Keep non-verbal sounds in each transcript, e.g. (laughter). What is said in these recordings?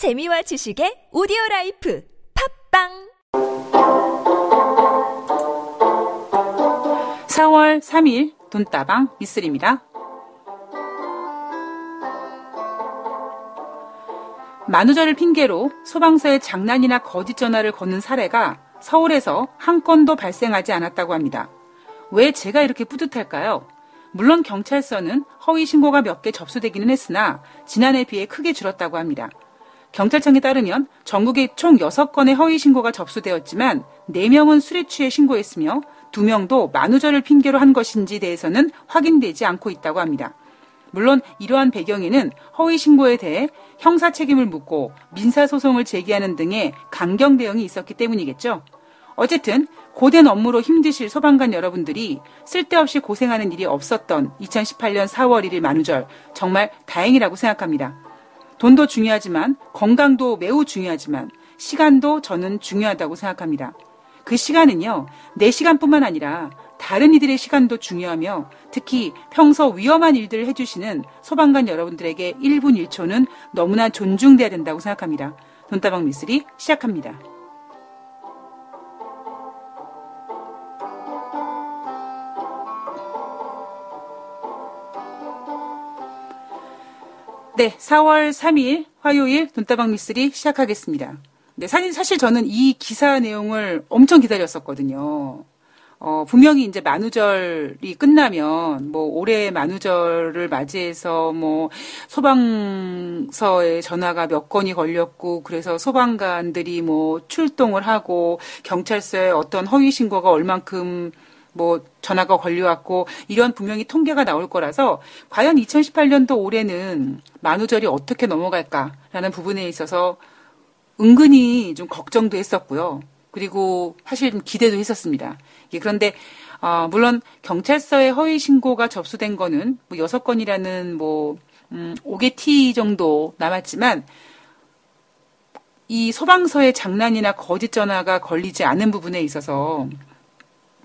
재미와 지식의 오디오 life 팟빵 4월 3일 돈다방 미쓰리입니다. 만우절을 핑계로 소방서에 장난이나 거짓 전화를 거는 사례가 서울에서 한 건도 발생하지 않았다고 합니다. 왜 제가 이렇게 뿌듯할까요? 물론 경찰서는 허위 신고가 몇 개 접수되기는 했으나 지난해에 비해 크게 줄었다고 합니다. 경찰청에 따르면 전국에 총 6건의 허위 신고가 접수되었지만 4명은 술에 취해 신고했으며 2명도 만우절을 핑계로 한 것인지 대해서는 확인되지 않고 있다고 합니다. 물론 이러한 배경에는 허위 신고에 대해 형사 책임을 묻고 민사 소송을 제기하는 등의 강경 대응이 있었기 때문이겠죠. 어쨌든 고된 업무로 힘드실 소방관 여러분들이 쓸데없이 고생하는 일이 없었던 2018년 4월 1일 만우절 정말 다행이라고 생각합니다. 돈도 중요하지만 건강도 매우 중요하지만 시간도 저는 중요하다고 생각합니다. 그 시간은요, 내 시간뿐만 아니라 다른 이들의 시간도 중요하며 특히 평소 위험한 일들을 해주시는 소방관 여러분들에게 1분 1초는 너무나 존중돼야 된다고 생각합니다. 돈다방 미쓰리 시작합니다. 네, 4월 3일 화요일 돈다방 미쓰리 시작하겠습니다. 네, 사실, 사실 저는 이 기사 내용을 엄청 기다렸었거든요. 어, 분명히 이제 만우절이 끝나면 뭐 올해 만우절을 맞이해서 뭐 소방서에 전화가 몇 건이 걸렸고 그래서 소방관들이 뭐 출동을 하고 경찰서에 어떤 허위 신고가 얼만큼 뭐 전화가 걸려왔고 이런 분명히 통계가 나올 거라서 과연 2018년도 올해는 만우절이 어떻게 넘어갈까라는 부분에 있어서 은근히 좀 걱정도 했었고요. 그리고 사실 좀 기대도 했었습니다. 그런데 어, 물론 경찰서에 허위 신고가 접수된 거는 뭐 6건이라는 뭐 음, 5개 T 정도 남았지만 이 소방서의 장난이나 거짓 전화가 걸리지 않은 부분에 있어서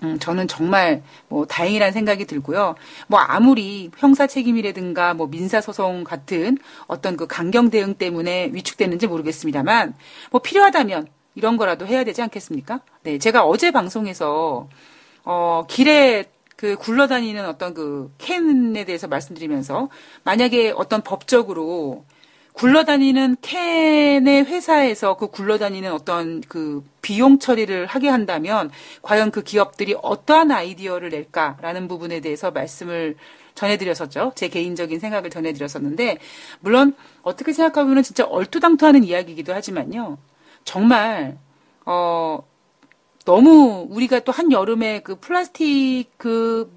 음, 저는 정말 뭐 다행이라는 생각이 들고요. 뭐 아무리 형사 책임이라든가 뭐 민사 소송 같은 어떤 그 강경 대응 때문에 위축되는지 모르겠습니다만 뭐 필요하다면 이런 거라도 해야 되지 않겠습니까? 네, 제가 어제 방송에서 어 길에 그 굴러다니는 어떤 그 캔에 대해서 말씀드리면서 만약에 어떤 법적으로 굴러다니는 캔의 회사에서 그 굴러다니는 어떤 그 비용 처리를 하게 한다면 과연 그 기업들이 어떠한 아이디어를 낼까라는 부분에 대해서 말씀을 전해드렸었죠. 제 개인적인 생각을 전해드렸었는데 물론 어떻게 생각하면 진짜 얼토당토하는 이야기이기도 하지만요. 정말 어 너무 우리가 또 한 여름에 그 플라스틱 그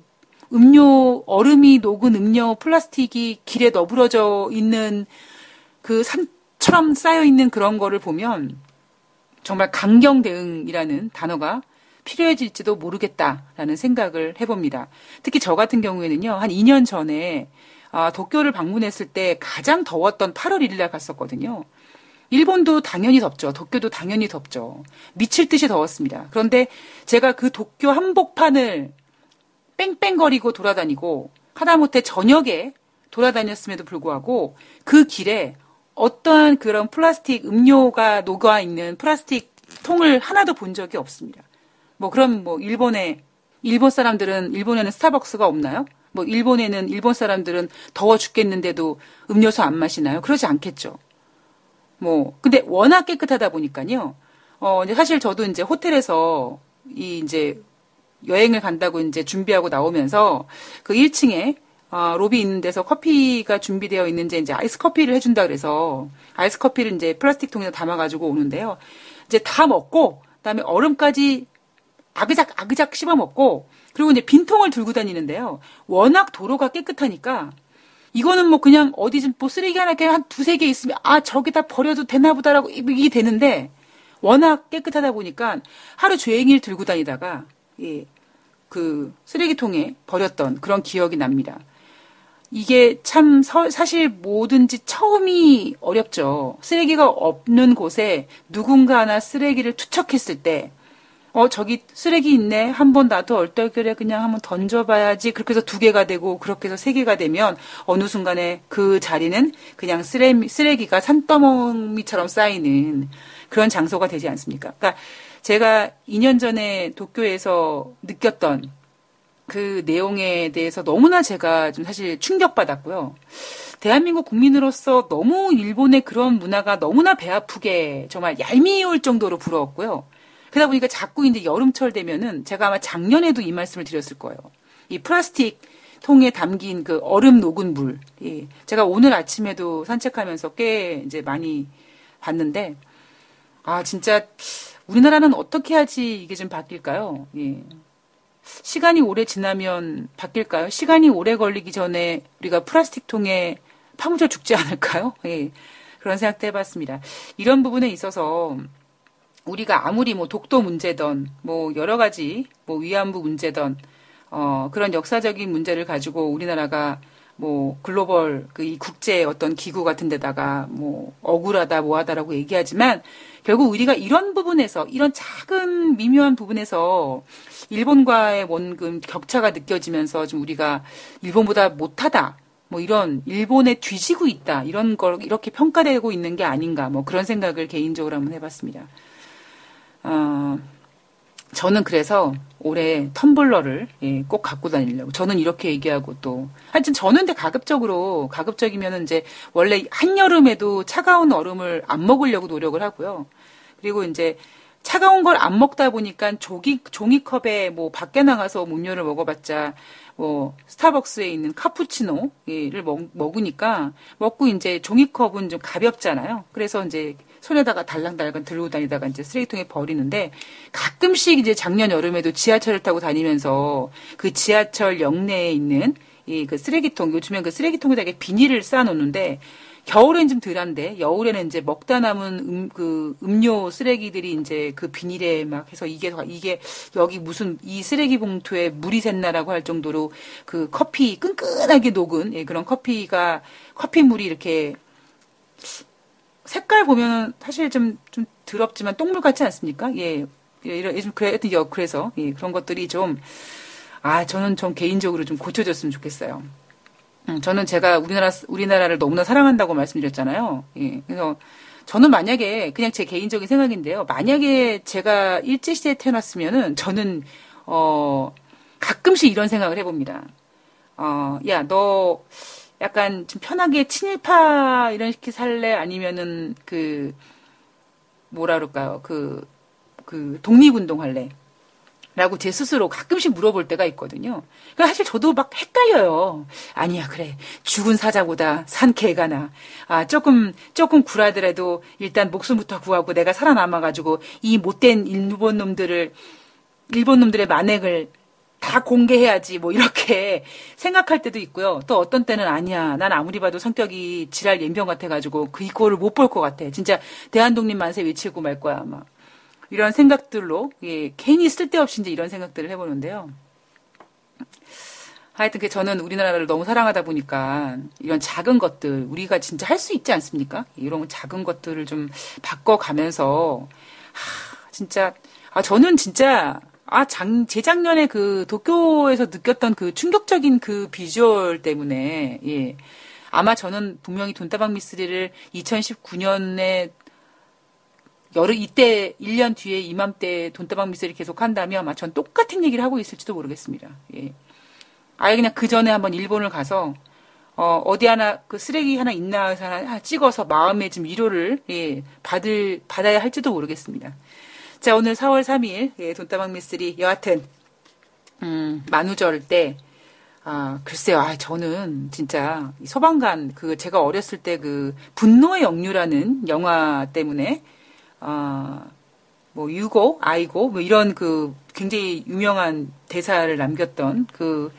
음료 얼음이 녹은 음료 플라스틱이 길에 너부러져 있는 그 산처럼 쌓여 있는 그런 거를 보면 정말 강경 대응이라는 단어가 필요해질지도 모르겠다라는 생각을 해봅니다. 특히 저 같은 경우에는요, 한 2년 전에 아, 도쿄를 방문했을 때 가장 더웠던 8월 1일 날 갔었거든요. 일본도 당연히 덥죠. 도쿄도 당연히 덥죠. 미칠 듯이 더웠습니다. 그런데 제가 그 도쿄 한복판을 뺑뺑거리고 돌아다니고 하다못해 저녁에 돌아다녔음에도 불구하고 그 길에 어떠한 그런 플라스틱 음료가 녹아 있는 플라스틱 통을 하나도 본 적이 없습니다. 뭐 그럼 뭐 일본에 일본 사람들은 일본에는 스타벅스가 없나요? 뭐 일본에는 일본 사람들은 더워 죽겠는데도 음료수 안 마시나요? 그러지 않겠죠. 뭐 근데 워낙 깨끗하다 보니까요. 어 이제 사실 저도 이제 호텔에서 이 이제 여행을 간다고 이제 준비하고 나오면서 그 1층에 어, 로비 있는 데서 커피가 준비되어 있는지 이제 아이스 커피를 해준다 그래서 아이스 커피를 이제 플라스틱 통에 담아가지고 오는데요. 이제 다 먹고 그다음에 얼음까지 아그작 아그작 씹어 먹고 그리고 이제 빈통을 들고 다니는데요. 워낙 도로가 깨끗하니까 이거는 뭐 그냥 어디 좀뭐 쓰레기 하나 그냥 한 두세 개 있으면 아 저기다 버려도 되나 보다라고 이게 되는데 워낙 깨끗하다 보니까 하루 종일 들고 다니다가 예, 그 쓰레기통에 버렸던 그런 기억이 납니다. 이게 참 서, 사실 뭐든지 처음이 어렵죠. 쓰레기가 없는 곳에 누군가 하나 쓰레기를 투척했을 때, 어, 저기 쓰레기 있네. 한번 나도 얼떨결에 그냥 한번 던져봐야지. 그렇게 해서 두 개가 되고, 그렇게 해서 세 개가 되면, 어느 순간에 그 자리는 그냥 쓰레기, 쓰레기가 산더미처럼 쌓이는 그런 장소가 되지 않습니까? 그러니까 제가 2년 전에 도쿄에서 느꼈던 그 내용에 대해서 너무나 제가 좀 사실 충격받았고요. 대한민국 국민으로서 너무 일본의 그런 문화가 너무나 배 아프게 정말 얄미울 정도로 부러웠고요. 그러다 보니까 자꾸 이제 여름철 되면은 제가 아마 작년에도 이 말씀을 드렸을 거예요. 이 플라스틱 통에 담긴 그 얼음 녹은 물. 예. 제가 오늘 아침에도 산책하면서 꽤 이제 많이 봤는데, 아, 진짜 우리나라는 어떻게 하지 이게 좀 바뀔까요? 예. 시간이 오래 지나면 바뀔까요? 시간이 오래 걸리기 전에 우리가 플라스틱 통에 파묻혀 죽지 않을까요? (laughs) 예. 그런 생각도 해봤습니다. 이런 부분에 있어서 우리가 아무리 뭐 독도 문제든 뭐 여러 가지 뭐 위안부 문제든 어 그런 역사적인 문제를 가지고 우리나라가 뭐 글로벌 그 이 국제 어떤 기구 같은 데다가 뭐 억울하다 뭐하다라고 얘기하지만 결국 우리가 이런 부분에서 이런 작은 미묘한 부분에서 일본과의 원금 격차가 느껴지면서 좀 우리가 일본보다 못하다 뭐 이런 일본에 뒤지고 있다 이런 걸 이렇게 평가되고 있는 게 아닌가 뭐 그런 생각을 개인적으로 한번 해봤습니다. 어, 저는 그래서 올해 텀블러를 예, 꼭 갖고 다니려고. 저는 이렇게 얘기하고 또 하여튼 저는 근데 가급적으로 가급적이면은 이제 원래 한 여름에도 차가운 얼음을 안 먹으려고 노력을 하고요. 그리고 이제 차가운 걸 안 먹다 보니까 종이 종이컵에 뭐 밖에 나가서 음료를 먹어봤자 뭐 스타벅스에 있는 카푸치노를 먹, 먹으니까 먹고 이제 종이컵은 좀 가볍잖아요. 그래서 이제 손에다가 달랑달랑 들고 다니다가 이제 쓰레기통에 버리는데 가끔씩 이제 작년 여름에도 지하철을 타고 다니면서 그 지하철 역내에 있는 이 그 쓰레기통 요즘엔 그 쓰레기통에다 가 비닐을 쌓아놓는데 겨울엔 좀 덜한데 여울에는 이제 먹다 남은 음, 그 음료 쓰레기들이 이제 그 비닐에 막 해서 이게 이게 여기 무슨 이 쓰레기 봉투에 물이 샜나라고 할 정도로 그 커피 끈끈하게 녹은 예, 그런 커피가 커피 물이 이렇게 색깔 보면 사실 좀, 좀 더럽지만 똥물 같지 않습니까? 예. 예 이런, 좀 그래, 그래서, 예, 그런 것들이 좀, 아, 저는 좀 개인적으로 좀 고쳐졌으면 좋겠어요. 음, 저는 제가 우리나라, 우리나라를 너무나 사랑한다고 말씀드렸잖아요. 예. 그래서 저는 만약에, 그냥 제 개인적인 생각인데요. 만약에 제가 일제시대에 태어났으면은 저는, 어, 가끔씩 이런 생각을 해봅니다. 어, 야, 너, 약간 좀 편하게 친일파 이런 식의 살래 아니면은 그 뭐라 그럴까요? 그, 그 독립운동 할래? 라고 제 스스로 가끔씩 물어볼 때가 있거든요. 그 사실 저도 막 헷갈려요. 아니야, 그래. 죽은 사자보다 산 개가 나. 아, 조금, 조금 굴하더라도 일단 목숨부터 구하고 내가 살아남아가지고 이 못된 일본 놈들을, 일본 놈들의 만행을 다 공개해야지 뭐 이렇게 (laughs) 생각할 때도 있고요. 또 어떤 때는 아니야. 난 아무리 봐도 성격이 지랄 연병 같아가지고 그 이거를 못볼 것 같아. 진짜 대한독립 만세 외치고 말 거야 아마. 이런 생각들로 예, 괜히 쓸데없이 이제 이런 생각들을 해보는데요. 하여튼 그 저는 우리나라를 너무 사랑하다 보니까 이런 작은 것들 우리가 진짜 할 수 있지 않습니까? 이런 작은 것들을 좀 바꿔가면서 하, 진짜 아 저는 진짜 아, 장, 재작년에 그 도쿄에서 느꼈던 그 충격적인 그 비주얼 때문에, 예. 아마 저는 분명히 돈다방 미스리를 2019년에 여름 이때 1년 뒤에 이맘때 돈다방 미스리 계속 한다면 아마 전 똑같은 얘기를 하고 있을지도 모르겠습니다. 예. 아예 그냥 그 전에 한번 일본을 가서 어, 어디 하나 그 쓰레기 하나 있나 하나 찍어서 마음의 좀 위로를 예, 받을 받아야 할지도 모르겠습니다. 자, 오늘 4월 3일, 예, 돈다방 미스리, 여하튼, 음, 만우절 때, 아, 글쎄요, 아, 저는 진짜, 소방관, 그, 제가 어렸을 때 그, 분노의 역류라는 영화 때문에, 아, 뭐, 유고, 아이고, 뭐, 이런 그, 굉장히 유명한 대사를 남겼던 그,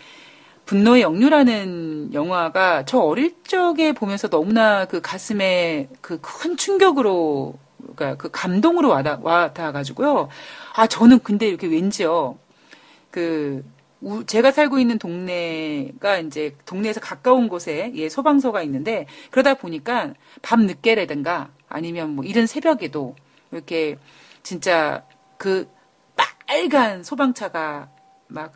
분노의 역류라는 영화가 저 어릴 적에 보면서 너무나 그 가슴에 그 큰 충격으로 그러니까 그 감동으로 와닿, 와닿아가지고요. 아, 저는 근데 이렇게 왠지요. 그, 우, 제가 살고 있는 동네가 이제 동네에서 가까운 곳에 예, 소방서가 있는데 그러다 보니까 밤 늦게라든가 아니면 뭐 이른 새벽에도 이렇게 진짜 그 빨간 소방차가 막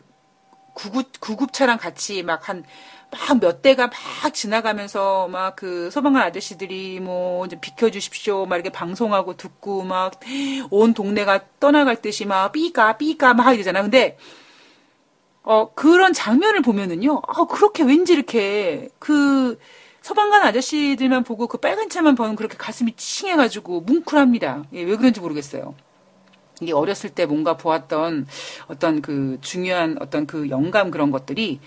구급, 구급차랑 같이 막 한, 막 몇 대가 막 지나가면서 막 그 소방관 아저씨들이 뭐 이제 비켜주십시오 막 이렇게 방송하고 듣고 막 온 동네가 떠나갈 듯이 막 삐까 삐까 막 이러잖아. 근데 어 그런 장면을 보면은요. 아 그렇게 왠지 이렇게 그 소방관 아저씨들만 보고 그 빨간 차만 보면 그렇게 가슴이 칭해가지고 뭉클합니다. 예, 왜 그런지 모르겠어요. 이게 어렸을 때 뭔가 보았던 어떤 그 중요한 어떤 그 영감 그런 것들이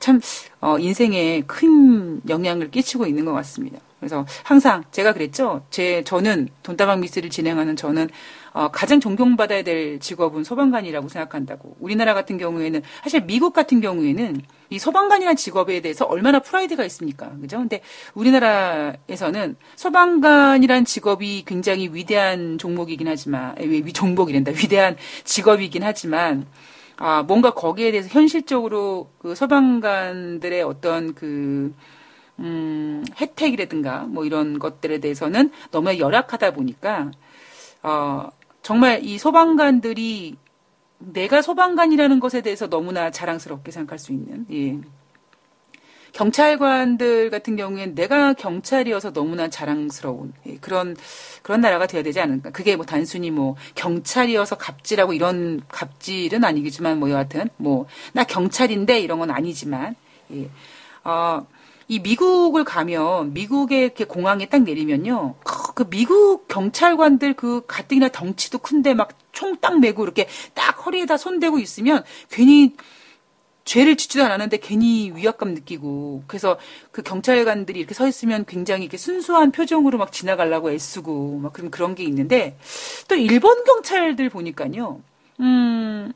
참 어, 인생에 큰 영향을 끼치고 있는 것 같습니다. 그래서 항상 제가 그랬죠. 제 저는 돈다방 미스를 진행하는 저는 어, 가장 존경받아야 될 직업은 소방관이라고 생각한다고. 우리나라 같은 경우에는 사실 미국 같은 경우에는 이 소방관이라는 직업에 대해서 얼마나 프라이드가 있습니까? 그죠? 근데 우리나라에서는 소방관이란 직업이 굉장히 위대한 종목이긴 하지만 위 종목이란다. 위대한 직업이긴 하지만 아, 뭔가 거기에 대해서 현실적으로 그 소방관들의 어떤 그 음, 혜택이라든가 뭐 이런 것들에 대해서는 너무 열악하다 보니까 어, 정말 이 소방관들이 내가 소방관이라는 것에 대해서 너무나 자랑스럽게 생각할 수 있는 예. 경찰관들 같은 경우에는 내가 경찰이어서 너무나 자랑스러운 예, 그런 그런 나라가 되어야 되지 않을까. 그게 뭐 단순히 뭐 경찰이어서 갑질하고 이런 갑질은 아니겠지만 뭐 여하튼 뭐 나 경찰인데 이런 건 아니지만 예. 어, 이 미국을 가면 미국의 이렇게 공항에 딱 내리면요. 그 미국 경찰관들 그 가뜩이나 덩치도 큰데 막 총 딱 메고 이렇게 딱 허리에다 손대고 있으면 괜히 죄를 짓지도 않았는데 괜히 위압감 느끼고 그래서 그 경찰관들이 이렇게 서 있으면 굉장히 이렇게 순수한 표정으로 막 지나가려고 애쓰고 막 그런 그런 게 있는데 또 일본 경찰들 보니까요. 음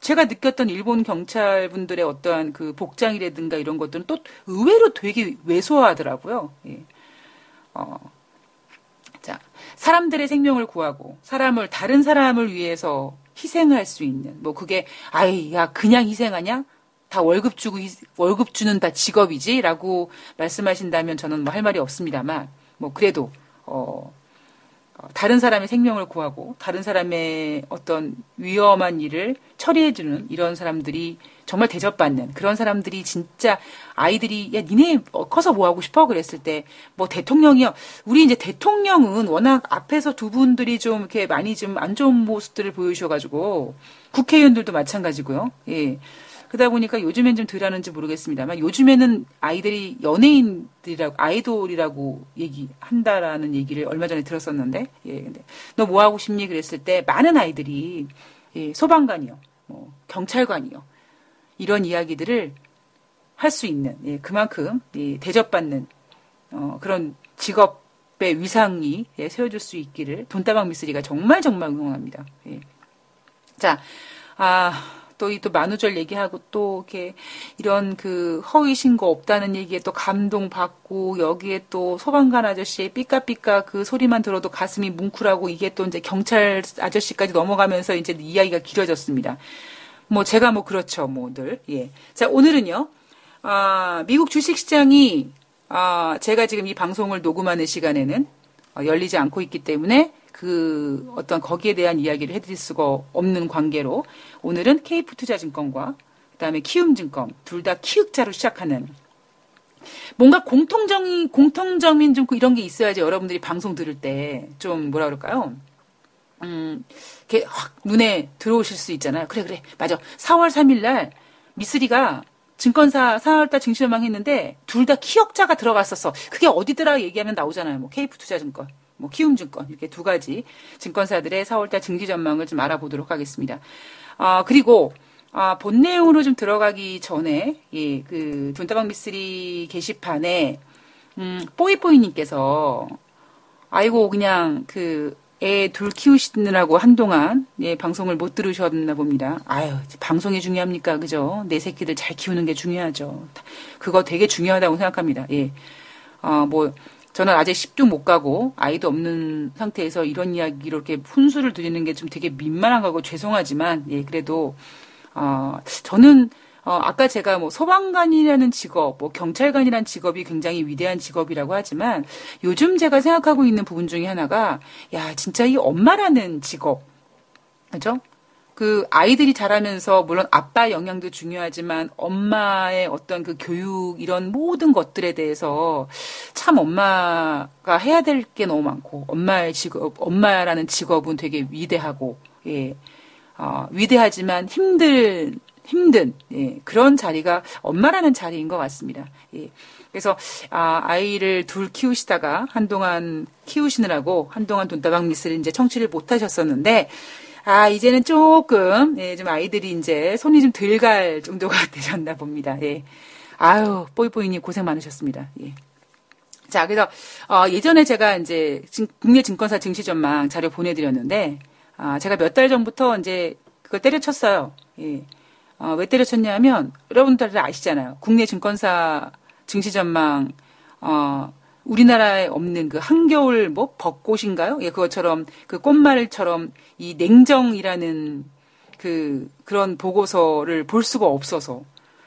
제가 느꼈던 일본 경찰분들의 어떠한 그 복장이라든가 이런 것들은 또 의외로 되게 왜소하더라고요. 예. 어. 자, 사람들의 생명을 구하고 사람을 다른 사람을 위해서 희생할 수 있는 뭐 그게 아이 야 그냥 희생하냐? 다 월급 주고 월급 주는 다 직업이지라고 말씀하신다면 저는 뭐 할 말이 없습니다만 뭐 그래도 어 어, 다른 사람의 생명을 구하고 다른 사람의 어떤 위험한 일을 처리해주는 이런 사람들이 정말 대접받는 그런 사람들이 진짜 아이들이 야 니네 커서 뭐 하고 싶어? 그랬을 때 뭐 대통령이요. 우리 이제 대통령은 워낙 앞에서 두 분들이 좀 이렇게 많이 좀 안 좋은 모습들을 보여주셔가지고 국회의원들도 마찬가지고요. 예 그러다 보니까 요즘엔 좀 덜 하는지 모르겠습니다만 요즘에는 아이들이 연예인들이라고 아이돌이라고 얘기한다라는 얘기를 얼마 전에 들었었는데 예 근데 너 뭐 하고 싶니 그랬을 때 많은 아이들이 예, 소방관이요 뭐 경찰관이요 이런 이야기들을 할 수 있는 예, 그만큼 예, 대접받는 어, 그런 직업의 위상이 예, 세워질 수 있기를 돈다방 미스리가 정말 정말 응원합니다. 예. 자, 아 또 이 또 만우절 얘기하고 또 이렇게 이런 그 허위 신고 없다는 얘기에 또 감동받고 여기에 또 소방관 아저씨의 삐까삐까 그 소리만 들어도 가슴이 뭉클하고 이게 또 이제 경찰 아저씨까지 넘어가면서 이제 이야기가 길어졌습니다. 뭐 제가 뭐 그렇죠 뭐늘 예. 자 오늘은요 아 미국 주식시장이 아 제가 지금 이 방송을 녹음하는 시간에는 어, 열리지 않고 있기 때문에 그 어떤 거기에 대한 이야기를 해드릴 수가 없는 관계로 오늘은 케이프 투자증권과 그다음에 키움증권 둘 다 키읔자로 시작하는 뭔가 공통점이 공통점인 좀 이런 게 있어야지 여러분들이 방송 들을 때 좀 뭐라 그럴까요? 음, 이렇게 확 눈에 들어오실 수 있잖아요. 그래 그래 맞아. 4월 3일 날 미쓰리가 증권사 4월달 증시전망 했는데 둘 다 키역자가 들어갔었어. 그게 어디더라 얘기하면 나오잖아요. 뭐 케이프 투자증권. 뭐 키움증권 이렇게 두 가지 증권사들의 4월달 증시 전망을 좀 알아보도록 하겠습니다. 아 그리고 아, 본 내용으로 좀 들어가기 전에 예, 그 돈다방 미쓰리 게시판에 음, 뽀이뽀이님께서 아이고 그냥 그 애 둘 키우시느라고 한동안 예, 방송을 못 들으셨나 봅니다. 아유 방송이 중요합니까 그죠? 내 새끼들 잘 키우는 게 중요하죠. 그거 되게 중요하다고 생각합니다. 예, 어 뭐 저는 아직 10도 못 가고 아이도 없는 상태에서 이런 이야기로 이렇게 훈수를 드리는 게 좀 되게 민망한 거고 죄송하지만 예 그래도 어 저는 어 아까 제가 뭐 소방관이라는 직업, 뭐 경찰관이라는 직업이 굉장히 위대한 직업이라고 하지만 요즘 제가 생각하고 있는 부분 중에 하나가 야 진짜 이 엄마라는 직업 그죠? 그 아이들이 자라면서 물론 아빠 영향도 중요하지만 엄마의 어떤 그 교육 이런 모든 것들에 대해서 참 엄마가 해야 될 게 너무 많고 엄마의 직업 엄마라는 직업은 되게 위대하고 예. 어, 위대하지만 힘든 힘든 예, 그런 자리가 엄마라는 자리인 것 같습니다. 예. 그래서 아, 아이를 둘 키우시다가 한동안 키우시느라고 한동안 돈다방 미스를 이제 청취를 못 하셨었는데 아, 이제는 조금, 예, 좀 아이들이 이제 손이 좀 덜 갈 정도가 (laughs) 되셨나 봅니다. 예. 아유, 뽀이뽀이님 고생 많으셨습니다. 예. 자, 그래서, 어, 예전에 제가 이제 국내 증권사 증시 전망 자료 보내드렸는데, 아, 제가 몇 달 전부터 이제 그걸 때려쳤어요. 예. 어, 왜 때려쳤냐면, 여러분들 아시잖아요. 국내 증권사 증시 전망, 어, 우리나라에 없는 그 한겨울 뭐 벚꽃인가요? 예, 그것처럼 그 꽃말처럼 이 냉정이라는 그 그런 보고서를 볼 수가 없어서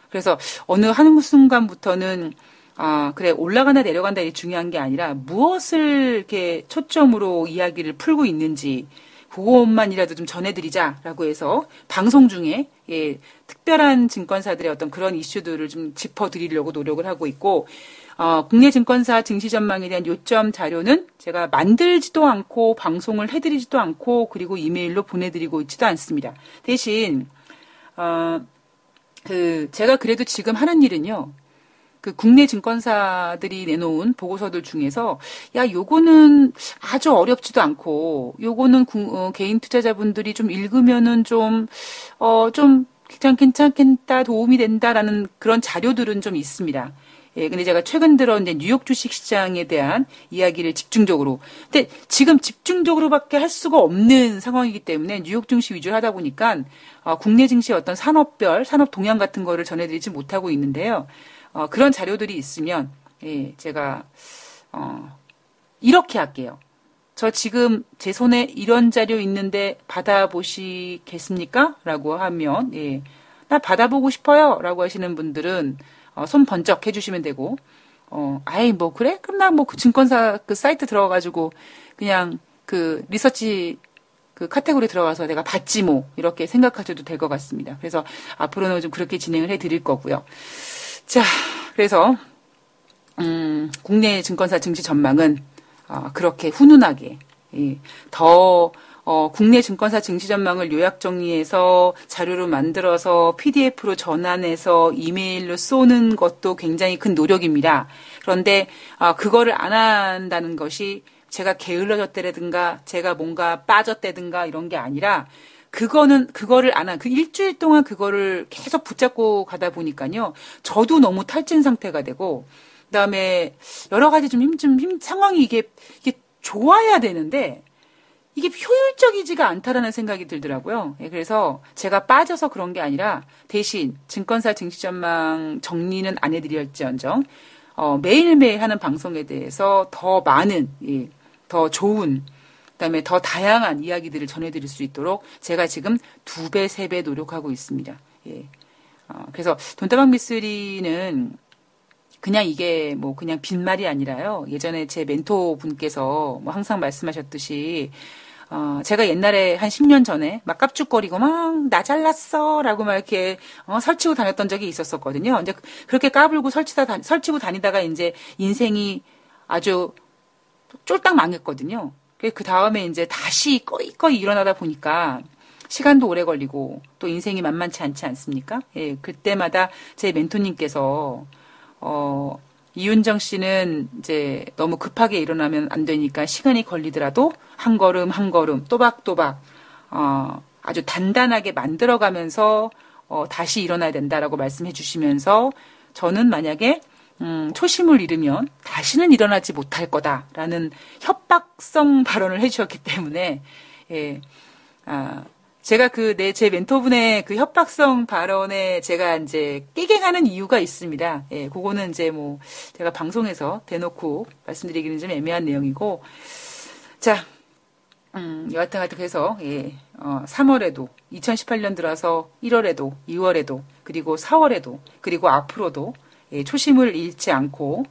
그래서 어느 한 순간부터는 아 그래 올라간다 내려간다 이 중요한 게 아니라 무엇을 이렇게 초점으로 이야기를 풀고 있는지 그것만이라도 좀 전해드리자라고 해서 방송 중에 예, 특별한 증권사들의 어떤 그런 이슈들을 좀 짚어드리려고 노력을 하고 있고 어, 국내 증권사 증시 전망에 대한 요점 자료는 제가 만들지도 않고 방송을 해드리지도 않고 그리고 이메일로 보내드리고 있지도 않습니다. 대신 어, 그 제가 그래도 지금 하는 일은요. 그 국내 증권사들이 내놓은 보고서들 중에서 야 요거는 아주 어렵지도 않고 요거는 구, 어, 개인 투자자분들이 좀 읽으면은 좀 어좀 어, 괜찮겠다 도움이 된다라는 그런 자료들은 좀 있습니다. 예, 근데 제가 최근 들어 이제 뉴욕 주식 시장에 대한 이야기를 집중적으로. 근데 지금 집중적으로밖에 할 수가 없는 상황이기 때문에 뉴욕 증시 위주로 하다 보니까 어, 국내 증시 어떤 산업별, 산업 동향 같은 거를 전해드리지 못하고 있는데요. 어, 그런 자료들이 있으면 예, 제가 어, 이렇게 할게요. 저 지금 제 손에 이런 자료 있는데 받아보시겠습니까? 라고 하면, 예, 나 받아보고 싶어요. 라고 하시는 분들은 어, 손 번쩍 해주시면 되고, 어, 아이, 뭐, 그래? 그럼 나 뭐 그 증권사 그 사이트 들어가가지고 그냥 그 리서치 그 카테고리 들어가서 내가 받지 뭐, 이렇게 생각하셔도 될 것 같습니다. 그래서 앞으로는 좀 그렇게 진행을 해 드릴 거고요. 자, 그래서, 음, 국내 증권사 증시 전망은, 어, 그렇게 훈훈하게, 예, 더, 어, 국내 증권사 증시 전망을 요약 정리해서 자료로 만들어서 PDF로 전환해서 이메일로 쏘는 것도 굉장히 큰 노력입니다. 그런데 어, 그거를 안 한다는 것이 제가 게을러졌다든가 제가 뭔가 빠졌다든가 이런 게 아니라 그거는 그거를 안 한 그 일주일 동안 그거를 계속 붙잡고 가다 보니까요. 저도 너무 탈진 상태가 되고 그다음에 여러 가지 좀 힘 좀 힘 상황이 이게 이게 좋아야 되는데 이게 효율적이지가 않다라는 생각이 들더라고요. 예, 그래서 제가 빠져서 그런 게 아니라 대신 증권사 증시 전망 정리는 안 해드렸지언정 어, 매일매일 하는 방송에 대해서 더 많은 예, 더 좋은 그다음에 더 다양한 이야기들을 전해드릴 수 있도록 제가 지금 두 배, 세 배 노력하고 있습니다. 예. 어, 그래서 돈다방 미쓰리는 그냥 이게 뭐 그냥 빈말이 아니라요. 예전에 제 멘토 분께서 뭐 항상 말씀하셨듯이 어, 제가 옛날에 한 10년 전에 막 깝죽거리고 막 나 잘났어 라고 막 이렇게 어, 설치고 다녔던 적이 있었었거든요. 이제 그렇게 까불고 설치다 다, 설치고 다니다가 이제 인생이 아주 쫄딱 망했거든요. 그 다음에 이제 다시 꺼이꺼이 일어나다 보니까 시간도 오래 걸리고 또 인생이 만만치 않지 않습니까? 예, 그때마다 제 멘토님께서 어, 이윤정 씨는 이제 너무 급하게 일어나면 안 되니까 시간이 걸리더라도 한 걸음 한 걸음 또박또박 어, 아주 단단하게 만들어가면서 어, 다시 일어나야 된다라고 말씀해 주시면서 저는 만약에 음, 초심을 잃으면 다시는 일어나지 못할 거다라는 협박성 발언을 (laughs) 해주셨기 때문에 예, 아, 제가 그, 내, 제 멘토분의 그 협박성 발언에 제가 이제 깨갱하는 이유가 있습니다. 예, 그거는 이제 뭐, 제가 방송에서 대놓고 말씀드리기는 좀 애매한 내용이고, 자, 음, 여하튼 하여튼 그래서, 예, 어, 3월에도, 2018년 들어서 1월에도, 2월에도, 그리고 4월에도, 그리고 앞으로도, 예, 초심을 잃지 않고,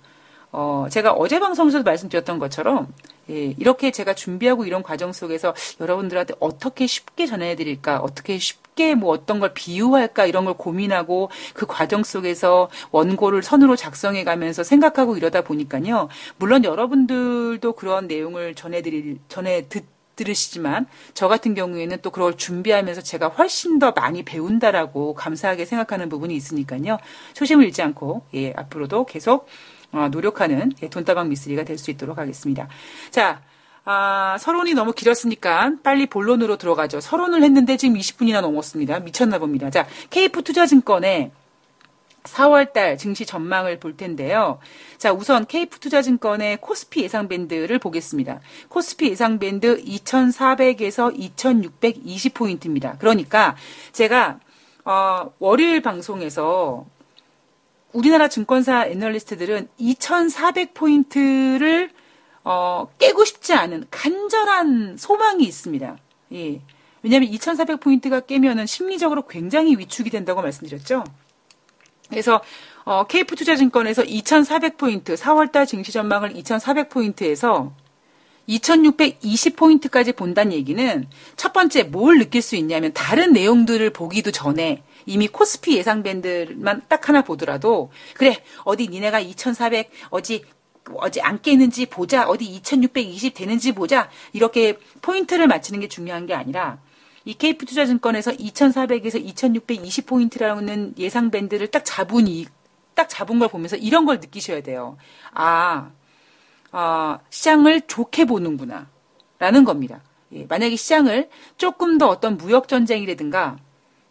어, 제가 어제 방송에서도 말씀드렸던 것처럼, 예, 이렇게 제가 준비하고 이런 과정 속에서 여러분들한테 어떻게 쉽게 전해드릴까, 어떻게 쉽게 뭐 어떤 걸 비유할까 이런 걸 고민하고 그 과정 속에서 원고를 선으로 작성해 가면서 생각하고 이러다 보니까요. 물론 여러분들도 그런 내용을 전해드릴, 전해 듣, 들으시지만 저 같은 경우에는 또 그걸 준비하면서 제가 훨씬 더 많이 배운다라고 감사하게 생각하는 부분이 있으니까요. 초심을 잃지 않고 예, 앞으로도 계속 어, 노력하는 예, 돈다방 미스리가 될 수 있도록 하겠습니다. 자, 아, 서론이 너무 길었으니까 빨리 본론으로 들어가죠. 서론을 했는데 지금 20분이나 넘었습니다. 미쳤나 봅니다. 자, 케이프 투자증권의 4월달 증시 전망을 볼 텐데요. 자, 우선 케이프 투자증권의 코스피 예상 밴드를 보겠습니다. 코스피 예상 밴드 2,400에서 2,620포인트입니다. 그러니까 제가 어, 월요일 방송에서 우리나라 증권사 애널리스트들은 2,400포인트를 어, 깨고 싶지 않은 간절한 소망이 있습니다. 예. 왜냐하면 2,400포인트가 깨면은 심리적으로 굉장히 위축이 된다고 말씀드렸죠. 그래서 어, 케이프 투자증권에서 2,400포인트, 4월달 증시 전망을 2,400포인트에서 2,620포인트까지 본다는 얘기는 첫 번째 뭘 느낄 수 있냐면 다른 내용들을 보기도 전에 이미 코스피 예상 밴드만 딱 하나 보더라도 그래 어디 니네가 2,400 어디 어디 안 깨는지 보자 어디 2,620 되는지 보자 이렇게 포인트를 맞추는 게 중요한 게 아니라 이 케이프 투자증권에서 2,400에서 2,620 포인트라는 예상 밴드를 딱 잡은 이딱 잡은 걸 보면서 이런 걸 느끼셔야 돼요. 아, 어, 시장을 좋게 보는구나 라는 겁니다. 예, 만약에 시장을 조금 더 어떤 무역 전쟁이라든가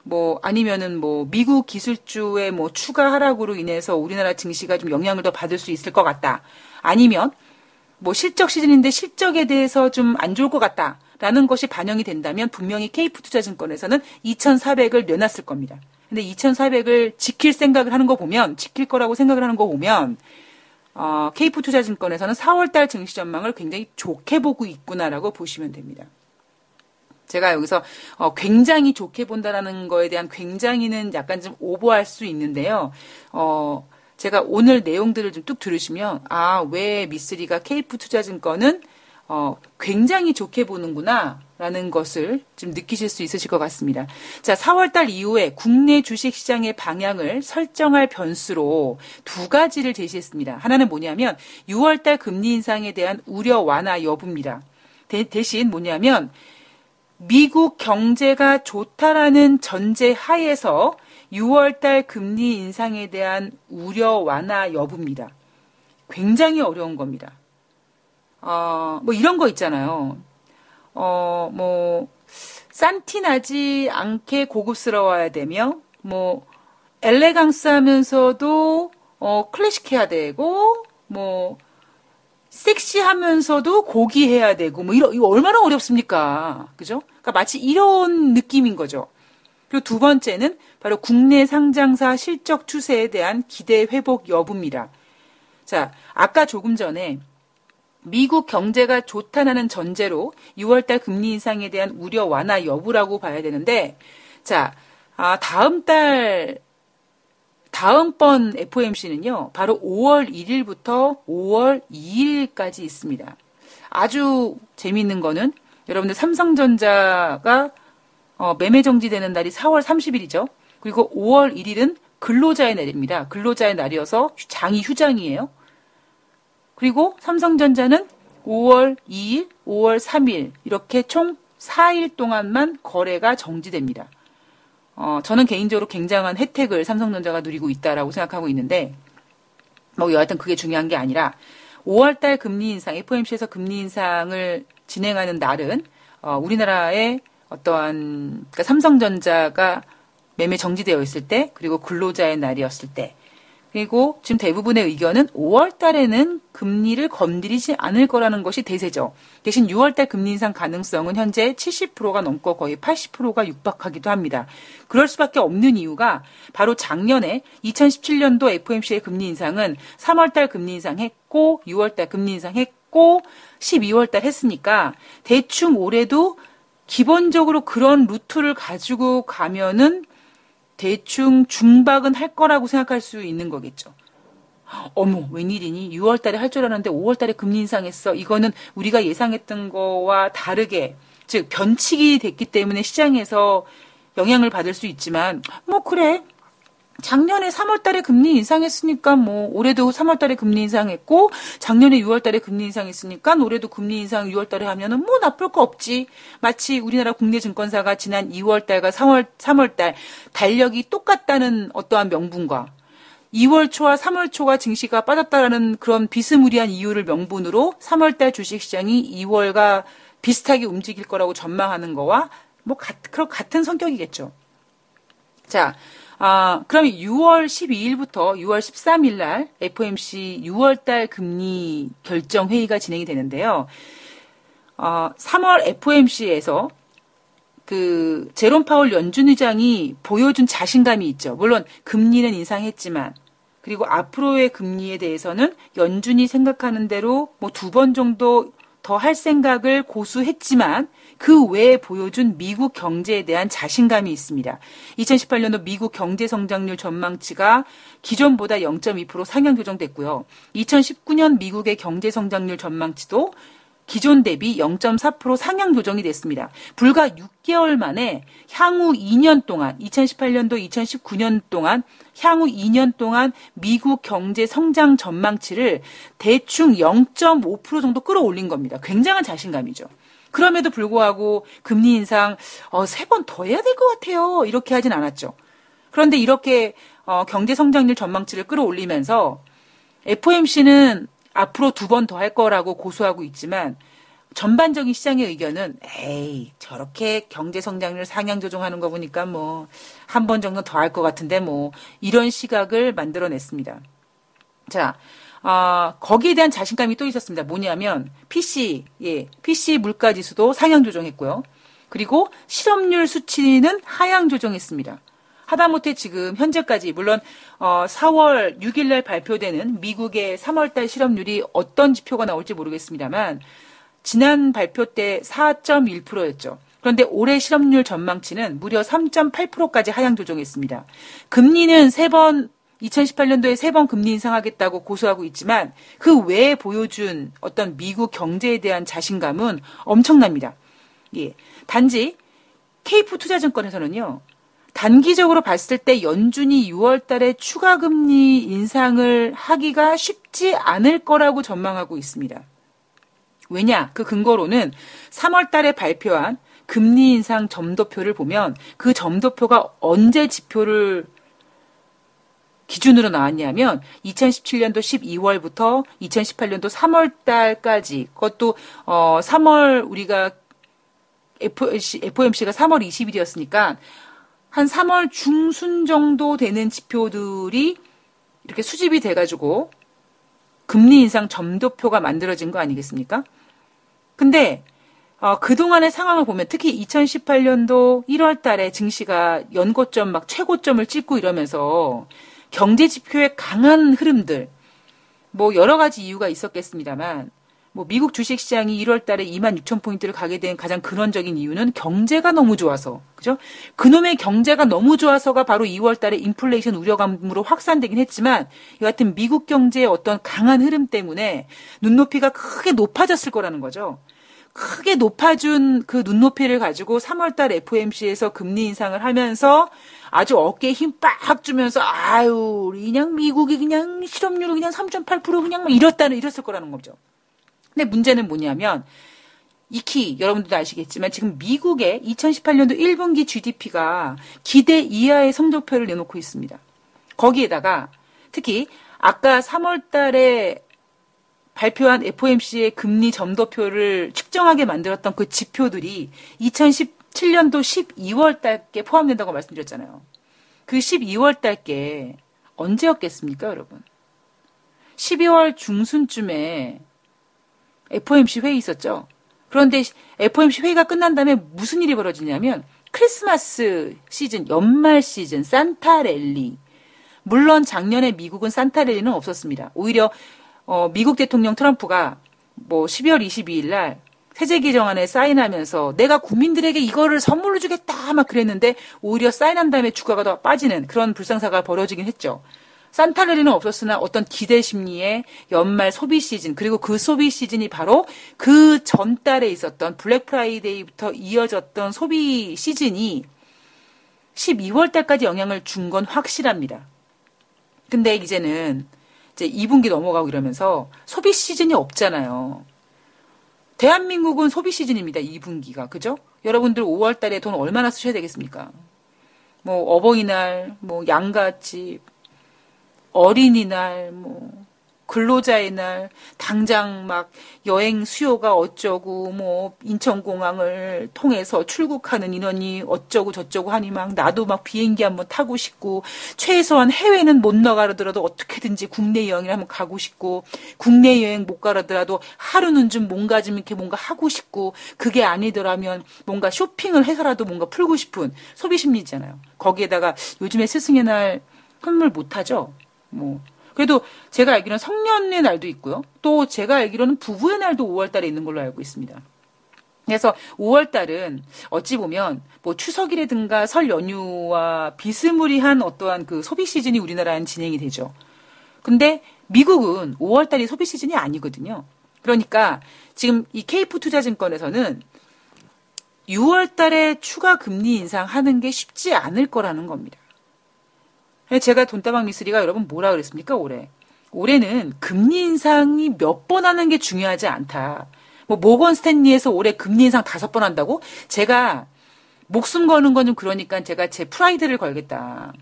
뭐 아니면은 뭐 미국 기술주의 뭐 추가 하락으로 인해서 우리나라 증시가 좀 영향을 더 받을 수 있을 것 같다. 아니면 뭐 실적 시즌인데 실적에 대해서 좀 안 좋을 것 같다 라는 것이 반영이 된다면 분명히 케이프 투자증권에서는 2,400을 내놨을 겁니다. 근데 2,400을 지킬 생각을 하는 거 보면 지킬 거라고 생각을 하는 거 보면 어, 케이프 투자증권에서는 4월달 증시 전망을 굉장히 좋게 보고 있구나라고 보시면 됩니다. 제가 여기서 어, 굉장히 좋게 본다라는 거에 대한 굉장히는 약간 좀 오버할 수 있는데요. 어, 제가 오늘 내용들을 좀 뚝 들으시면 아, 왜 미쓰리가 케이프 투자증권은 어, 굉장히 좋게 보는구나. 라는 것을 좀 느끼실 수 있으실 것 같습니다. 자, 4월달 이후에 국내 주식 시장의 방향을 설정할 변수로 두 가지를 제시했습니다. 하나는 뭐냐면 6월달 금리 인상에 대한 우려 완화 여부입니다. 대, 대신 뭐냐면 미국 경제가 좋다라는 전제 하에서 6월달 금리 인상에 대한 우려 완화 여부입니다. 굉장히 어려운 겁니다. 어, 뭐 이런 거 있잖아요. 어, 뭐, 싼티 나지 않게 고급스러워야 되며, 뭐, 엘레강스 하면서도, 어, 클래식해야 되고, 뭐, 섹시하면서도 고귀해야 되고 뭐 이런 이거 얼마나 어렵습니까? 그죠? 그러니까 마치 이런 느낌인 거죠. 그리고 두 번째는 바로 국내 상장사 실적 추세에 대한 기대 회복 여부입니다. 자, 아까 조금 전에 미국 경제가 좋다는 전제로 6월달 금리 인상에 대한 우려 완화 여부라고 봐야 되는데, 자, 아, 다음 달 다음번 FOMC는요, 바로 5월 1일부터 5월 2일까지 있습니다. 아주 재미있는 거는 여러분들 삼성전자가 어, 매매 정지되는 날이 4월 30일이죠. 그리고 5월 1일은 근로자의 날입니다. 근로자의 날이어서 장이 휴장이에요. 그리고 삼성전자는 5월 2일, 5월 3일 이렇게 총 4일 동안만 거래가 정지됩니다. 어, 저는 개인적으로 굉장한 혜택을 삼성전자가 누리고 있다라고 생각하고 있는데, 뭐 여하튼 그게 중요한 게 아니라 5월 달 금리 인상, FOMC에서 금리 인상을 진행하는 날은 어, 우리나라의 어떠한 그러니까 삼성전자가 매매 정지되어 있을 때, 그리고 근로자의 날이었을 때, 그리고 지금 대부분의 의견은 5월 달에는 금리를 건드리지 않을 거라는 것이 대세죠. 대신 6월 달 금리 인상 가능성은 현재 70%가 넘고 거의 80%가 육박하기도 합니다. 그럴 수밖에 없는 이유가 바로 작년에 2017년도 FOMC의 금리 인상은 3월 달 금리 인상했고 6월 달 금리 인상했고 12월 달 했으니까 대충 올해도 기본적으로 그런 루트를 가지고 가면은 대충 중박은 할 거라고 생각할 수 있는 거겠죠. 어머, 웬일이니? 6월 달에 할 줄 알았는데 5월 달에 금리 인상했어. 이거는 우리가 예상했던 거와 다르게, 즉, 변칙이 됐기 때문에 시장에서 영향을 받을 수 있지만, 뭐, 그래. 작년에 3월 달에 금리 인상했으니까 뭐 올해도 3월 달에 금리 인상했고 작년에 6월 달에 금리 인상했으니까 올해도 금리 인상 6월 달에 하면은 뭐 나쁠 거 없지. 마치 우리나라 국내 증권사가 지난 2월 달과 3월 3월 달 달력이 똑같다는 어떠한 명분과 2월 초와 3월 초가 증시가 빠졌다라는 그런 비스무리한 이유를 명분으로 3월 달 주식 시장이 2월과 비슷하게 움직일 거라고 전망하는 거와 뭐 같, 같은 성격이겠죠. 자, 아, 그럼 6월 12일부터 6월 13일 날 FOMC 6월 달 금리 결정 회의가 진행이 되는데요. 어, 3월 FOMC에서 그 제롬 파월 연준 의장이 보여준 자신감이 있죠. 물론 금리는 인상했지만 그리고 앞으로의 금리에 대해서는 연준이 생각하는 대로 뭐 두 번 정도 더 할 생각을 고수했지만 그 외에 보여준 미국 경제에 대한 자신감이 있습니다. 2018년도 미국 경제 성장률 전망치가 기존보다 0.2% 상향 조정됐고요. 2019년 미국의 경제 성장률 전망치도 기존 대비 0.4% 상향 조정이 됐습니다. 불과 6개월 만에 향후 2년 동안 2018년도 2019년 동안 향후 2년 동안 미국 경제 성장 전망치를 대충 0.5% 정도 끌어올린 겁니다. 굉장한 자신감이죠. 그럼에도 불구하고 금리 인상 어, 세 번 더 해야 될 것 같아요. 이렇게 하진 않았죠. 그런데 이렇게 어, 경제 성장률 전망치를 끌어올리면서 FOMC는 앞으로 두 번 더 할 거라고 고수하고 있지만 전반적인 시장의 의견은 에이 저렇게 경제 성장률 상향 조정하는 거 보니까 뭐 한 번 정도 더 할 것 같은데 뭐 이런 시각을 만들어냈습니다. 자, 아, 거기에 대한 자신감이 또 있었습니다. 뭐냐면 PC, 예, PC 물가 지수도 상향 조정했고요. 그리고 실업률 수치는 하향 조정했습니다. 하다못해 지금 현재까지 물론 어 4월 6일 날 발표되는 미국의 3월 달 실업률이 어떤 지표가 나올지 모르겠습니다만 지난 발표 때 4.1%였죠. 그런데 올해 실업률 전망치는 무려 3.8%까지 하향 조정했습니다. 금리는 세 번 2018년도에 세 번 금리 인상하겠다고 고수하고 있지만 그 외에 보여준 어떤 미국 경제에 대한 자신감은 엄청납니다. 예. 단지 케이프 투자증권에서는요. 단기적으로 봤을 때 연준이 6월 달에 추가 금리 인상을 하기가 쉽지 않을 거라고 전망하고 있습니다. 왜냐? 그 근거로는 3월 달에 발표한 금리 인상 점도표를 보면 그 점도표가 언제 지표를 기준으로 나왔냐면 2017년도 12월부터 2018년도 3월 달까지 그것도 어 3월 우리가 FOMC, FOMC가 3월 20일이었으니까 한 3월 중순 정도 되는 지표들이 이렇게 수집이 돼가지고 금리 인상 점도표가 만들어진 거 아니겠습니까? 근데 어, 그동안의 상황을 보면 특히 2018년도 1월 달에 증시가 연고점 막 최고점을 찍고 이러면서 경제 지표의 강한 흐름들, 뭐 여러 가지 이유가 있었겠습니다만, 뭐 미국 주식 시장이 1월 달에 2만 6천 포인트를 가게 된 가장 근원적인 이유는 경제가 너무 좋아서, 그죠? 그놈의 경제가 너무 좋아서가 바로 2월 달에 인플레이션 우려감으로 확산되긴 했지만, 여하튼 미국 경제의 어떤 강한 흐름 때문에 눈높이가 크게 높아졌을 거라는 거죠. 크게 높아준 그 눈높이를 가지고 3월달 FOMC에서 금리 인상을 하면서 아주 어깨에 힘 빡 주면서 아유 그냥 미국이 그냥 실업률이 그냥 3.8% 그냥 막 이렇다는 이랬을 거라는 거죠. 근데 문제는 뭐냐면 익히 여러분들도 아시겠지만 지금 미국의 2018년도 1분기 GDP가 기대 이하의 성적표를 내놓고 있습니다. 거기에다가 특히 아까 3월 달에 발표한 FOMC의 금리 점도표를 측정하게 만들었던 그 지표들이 2017년도 12월 달께 포함된다고 말씀드렸잖아요. 그 12월 달께 언제였겠습니까, 여러분? 12월 중순쯤에 FOMC 회의 있었죠. 그런데 FOMC 회의가 끝난 다음에 무슨 일이 벌어지냐면 크리스마스 시즌, 연말 시즌, 산타 랠리. 물론 작년에 미국은 산타 랠리는 없었습니다. 오히려 어, 미국 대통령 트럼프가 뭐 12월 22일 날 세제 개정안에 사인하면서 내가 국민들에게 이거를 선물로 주겠다 막 그랬는데 오히려 사인한 다음에 주가가 더 빠지는 그런 불상사가 벌어지긴 했죠. 산타레리는 없었으나 어떤 기대 심리에 연말 소비 시즌 그리고 그 소비 시즌이 바로 그 전달에 있었던 블랙 프라이데이부터 이어졌던 소비 시즌이 12월 달까지 영향을 준 건 확실합니다. 근데 이제는 이제 2분기 넘어가고 이러면서 소비 시즌이 없잖아요. 대한민국은 소비 시즌입니다. 2분기가. 그죠? 여러분들 5월 달에 돈 얼마나 쓰셔야 되겠습니까? 뭐 어버이날, 뭐 양가집, 어린이날, 뭐 근로자의 날, 당장 막 여행 수요가 어쩌고, 뭐, 인천공항을 통해서 출국하는 인원이 어쩌고 저쩌고 하니 막 나도 막 비행기 한번 타고 싶고, 최소한 해외는 못 나가더라도 어떻게든지 국내 여행을 한번 가고 싶고, 국내 여행 못 가더라도 하루는 좀 뭔가 좀 이렇게 뭔가 하고 싶고, 그게 아니더라면 뭔가 쇼핑을 해서라도 뭔가 풀고 싶은 소비 심리잖아요. 거기에다가 요즘에 스승의 날 선물 못 하죠? 뭐. 그래도 제가 알기로는 성년의 날도 있고요. 또 제가 알기로는 부부의 날도 5월 달에 있는 걸로 알고 있습니다. 그래서 5월 달은 어찌 보면 뭐 추석이라든가 설 연휴와 비스무리한 어떠한 그 소비 시즌이 우리나라엔 진행이 되죠. 근데 미국은 5월 달이 소비 시즌이 아니거든요. 그러니까 지금 이 케이프 투자증권에서는 6월 달에 추가 금리 인상하는 게 쉽지 않을 거라는 겁니다. 제가 돈다방 미스리가 여러분 뭐라 그랬습니까, 올해? 올해는 금리 인상이 몇 번 하는 게 중요하지 않다. 뭐, 모건 스탠리에서 올해 금리 인상 다섯 번 한다고? 제가 목숨 거는 건 좀 그러니까 제가 제 프라이드를 걸겠다.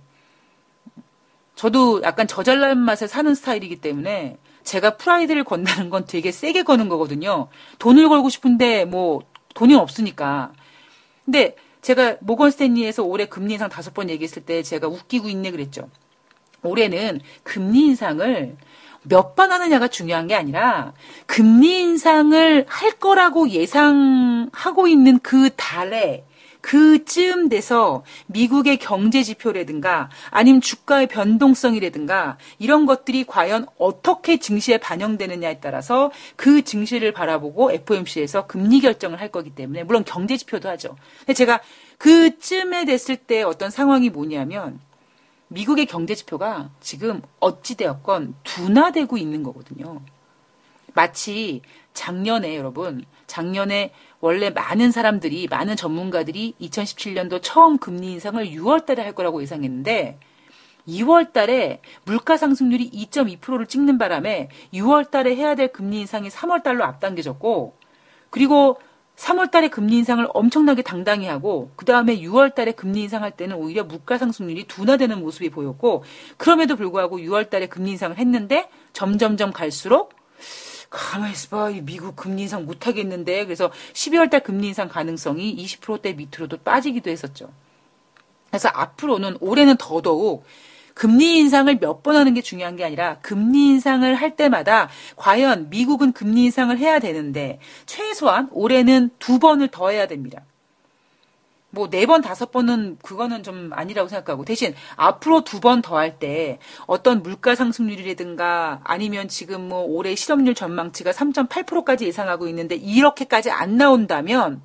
저도 약간 저잘난 맛에 사는 스타일이기 때문에 제가 프라이드를 건다는 건 되게 세게 거는 거거든요. 돈을 걸고 싶은데 뭐 돈이 없으니까. 근데 제가 모건 스탠리에서 올해 금리 인상 다섯 번 얘기했을 때 제가 웃기고 있네 그랬죠. 올해는 금리 인상을 몇 번 하느냐가 중요한 게 아니라 금리 인상을 할 거라고 예상하고 있는 그 달에 그쯤 돼서 미국의 경제 지표라든가 아니면 주가의 변동성이라든가 이런 것들이 과연 어떻게 증시에 반영되느냐에 따라서 그 증시를 바라보고 FOMC에서 금리 결정을 할 거기 때문에 물론 경제 지표도 하죠. 제가 그쯤에 됐을 때 어떤 상황이 뭐냐면 미국의 경제 지표가 지금 어찌되었건 둔화되고 있는 거거든요. 마치 작년에 여러분, 작년에 원래 많은 사람들이, 많은 전문가들이 2017년도 처음 금리 인상을 6월 달에 할 거라고 예상했는데 2월 달에 물가 상승률이 2.2%를 찍는 바람에 6월 달에 해야 될 금리 인상이 3월 달로 앞당겨졌고 그리고 3월 달에 금리 인상을 엄청나게 당당히 하고 그다음에 6월 달에 금리 인상할 때는 오히려 물가 상승률이 둔화되는 모습이 보였고 그럼에도 불구하고 6월 달에 금리 인상을 했는데 점점점 갈수록 가만히 있어봐. 미국 금리 인상 못하겠는데. 그래서 12월 달 금리 인상 가능성이 20%대 밑으로도 빠지기도 했었죠. 그래서 앞으로는 올해는 더더욱 금리 인상을 몇 번 하는 게 중요한 게 아니라 금리 인상을 할 때마다 과연 미국은 금리 인상을 해야 되는데 최소한 올해는 두 번을 더 해야 됩니다. 뭐 네 번, 다섯 번은 그거는 좀 아니라고 생각하고 대신 앞으로 두 번 더 할 때 어떤 물가 상승률이라든가 아니면 지금 뭐 올해 실업률 전망치가 3.8%까지 예상하고 있는데 이렇게까지 안 나온다면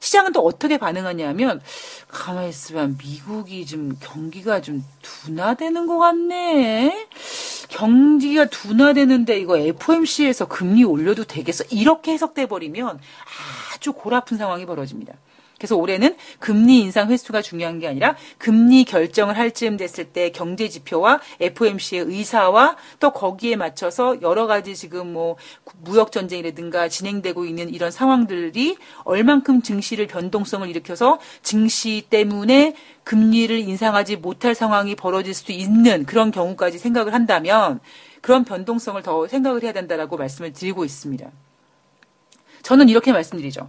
시장은 또 어떻게 반응하냐면 가만히 있으면 미국이 좀 경기가 좀 둔화되는 것 같네. 경기가 둔화되는데 이거 FOMC에서 금리 올려도 되겠어? 이렇게 해석돼 버리면 아주 골아픈 상황이 벌어집니다. 그래서 올해는 금리 인상 횟수가 중요한 게 아니라 금리 결정을 할 즈음 됐을 때 경제 지표와 FOMC의 의사와 또 거기에 맞춰서 여러 가지 지금 뭐 무역 전쟁이라든가 진행되고 있는 이런 상황들이 얼만큼 증시를 변동성을 일으켜서 증시 때문에 금리를 인상하지 못할 상황이 벌어질 수도 있는 그런 경우까지 생각을 한다면 그런 변동성을 더 생각을 해야 된다라고 말씀을 드리고 있습니다. 저는 이렇게 말씀드리죠.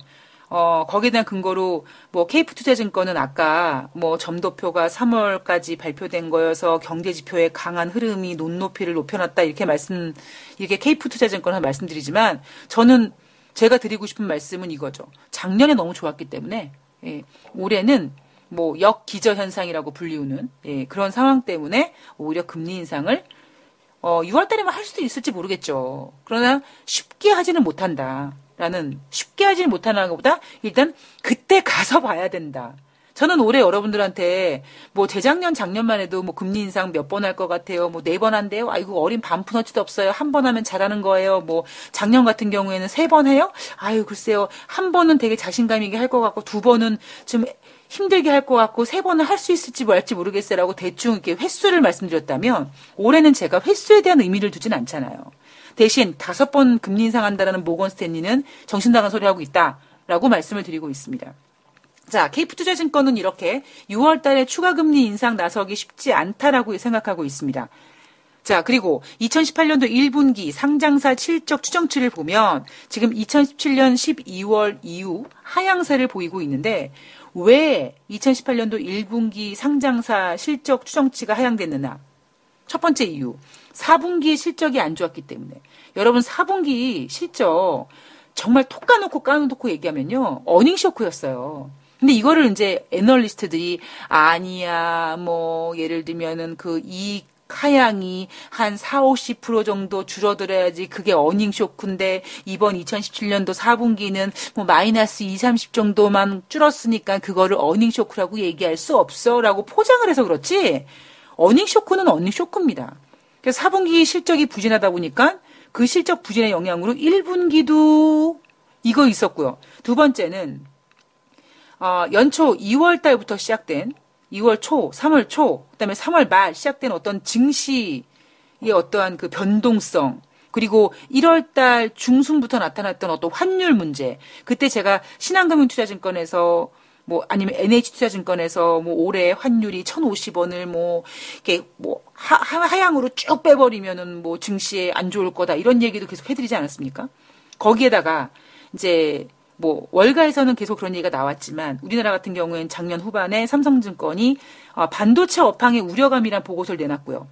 어, 거기에 대한 근거로 뭐 케이프 투자증권은 아까 뭐 점도표가 3월까지 발표된 거여서 경제 지표의 강한 흐름이 논높이를 높여놨다 이렇게 말씀 이렇게 케이프 투자증권을 말씀드리지만 저는 제가 드리고 싶은 말씀은 이거죠. 작년에 너무 좋았기 때문에 예, 올해는 뭐 역기저 현상이라고 불리우는 예, 그런 상황 때문에 오히려 금리 인상을 어, 6월 달에만 할 수도 있을지 모르겠죠. 그러나 쉽게 하지는 못한다. 라는 쉽게 하지 못하는 것보다 일단 그때 가서 봐야 된다. 저는 올해 여러분들한테 뭐 재작년 작년만 해도 뭐 금리 인상 몇 번 할 것 같아요. 뭐 네 번 한대요. 아이고 어린 반푼어치도 없어요. 한 번 하면 잘하는 거예요. 뭐 작년 같은 경우에는 세 번 해요. 아유 글쎄요. 한 번은 되게 자신감 있게 할 것 같고 두 번은 좀 힘들게 할 것 같고 세 번은 할 수 있을지 말지 모르겠어요라고 대충 이렇게 횟수를 말씀드렸다면 올해는 제가 횟수에 대한 의미를 두진 않잖아요. 대신 다섯 번 금리 인상한다라는 모건 스탠리는 정신 나간 소리 하고 있다라고 말씀을 드리고 있습니다. 자, 케이프투자증권은 이렇게 6월 달에 추가 금리 인상 나서기 쉽지 않다라고 생각하고 있습니다. 자, 그리고 2018년도 1분기 상장사 실적 추정치를 보면 지금 2017년 12월 이후 하향세를 보이고 있는데 왜 2018년도 1분기 상장사 실적 추정치가 하향됐느냐? 첫 번째 이유. 4분기 실적이 안 좋았기 때문에. 여러분 4분기 실적 정말 톡 까놓고 까놓고 얘기하면요. 어닝 쇼크였어요. 근데 이거를 이제 애널리스트들이 아니야 뭐 예를 들면은 그 이익 하향이 한 4, 50% 정도 줄어들어야지 그게 어닝 쇼크인데 이번 2017년도 4분기는 뭐 마이너스 2, 30 정도만 줄었으니까 그거를 어닝 쇼크라고 얘기할 수 없어라고 포장을 해서 그렇지 어닝 쇼크는 어닝 쇼크입니다. 그래서 4분기 실적이 부진하다 보니까 그 실적 부진의 영향으로 1분기도 이거 있었고요. 두 번째는 어, 연초 2월 달부터 시작된 2월 초, 3월 초, 그다음에 3월 말 시작된 어떤 증시의 어떠한 그 변동성 그리고 1월 달 중순부터 나타났던 어떤 환율 문제. 그때 제가 신한금융투자증권에서 뭐 아니면 NH투자증권에서 뭐 올해 환율이 1,050원을 뭐 이렇게 뭐 하, 하향으로 쭉 빼버리면은 뭐 증시에 안 좋을 거다 이런 얘기도 계속 해드리지 않았습니까? 거기에다가 이제 뭐 월가에서는 계속 그런 얘기가 나왔지만 우리나라 같은 경우에는 작년 후반에 삼성증권이 어, 반도체 업황의 우려감이란 보고서를 내놨고요.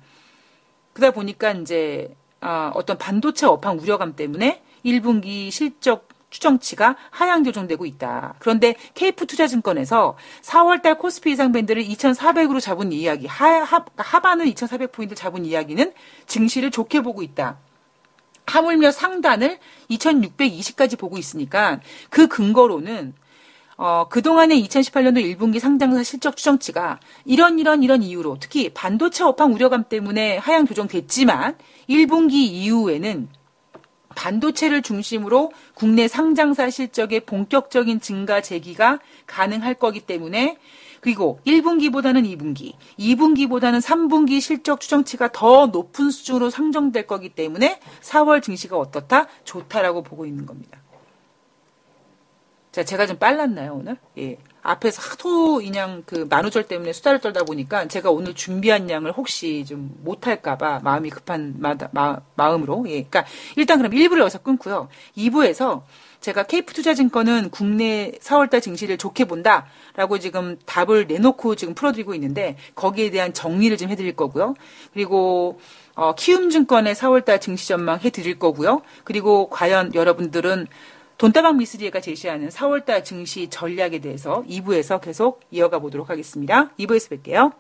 그러다 보니까 이제 어, 어떤 반도체 업황 우려감 때문에 1분기 실적 추정치가 하향 조정되고 있다. 그런데 케이프 투자증권에서 4월달 코스피 예상 밴드를 2,400으로 잡은 이야기, 하, 하, 하반을 2,400포인트 잡은 이야기는 증시를 좋게 보고 있다. 하물며 상단을 2620까지 보고 있으니까 그 근거로는 어, 그동안의 2018년도 1분기 상장사 실적 추정치가 이런 이런 이런 이유로 특히 반도체 업황 우려감 때문에 하향 조정됐지만 1분기 이후에는 반도체를 중심으로 국내 상장사 실적의 본격적인 증가 재기가 가능할 거기 때문에 그리고 1분기보다는 2분기, 2분기보다는 3분기 실적 추정치가 더 높은 수준으로 상정될 거기 때문에 4월 증시가 어떻다? 좋다라고 보고 있는 겁니다. 자, 제가 좀 빨랐나요, 오늘? 예. 앞에서 하도 그냥 그 만우절 때문에 수다를 떨다 보니까 제가 오늘 준비한 양을 혹시 좀 못할까봐 마음이 급한 마, 마, 마 음으로. 예. 그러니까 일단 그럼 1부를 여기서 끊고요. 2부에서 제가 케이프 투자증권은 국내 4월달 증시를 좋게 본다라고 지금 답을 내놓고 지금 풀어드리고 있는데 거기에 대한 정리를 좀 해드릴 거고요. 그리고 어, 키움증권의 4월달 증시 전망 해드릴 거고요. 그리고 과연 여러분들은 돈다방 미스리에가 제시하는 4월달 증시 전략에 대해서 2부에서 계속 이어가 보도록 하겠습니다. 2부에서 뵐게요.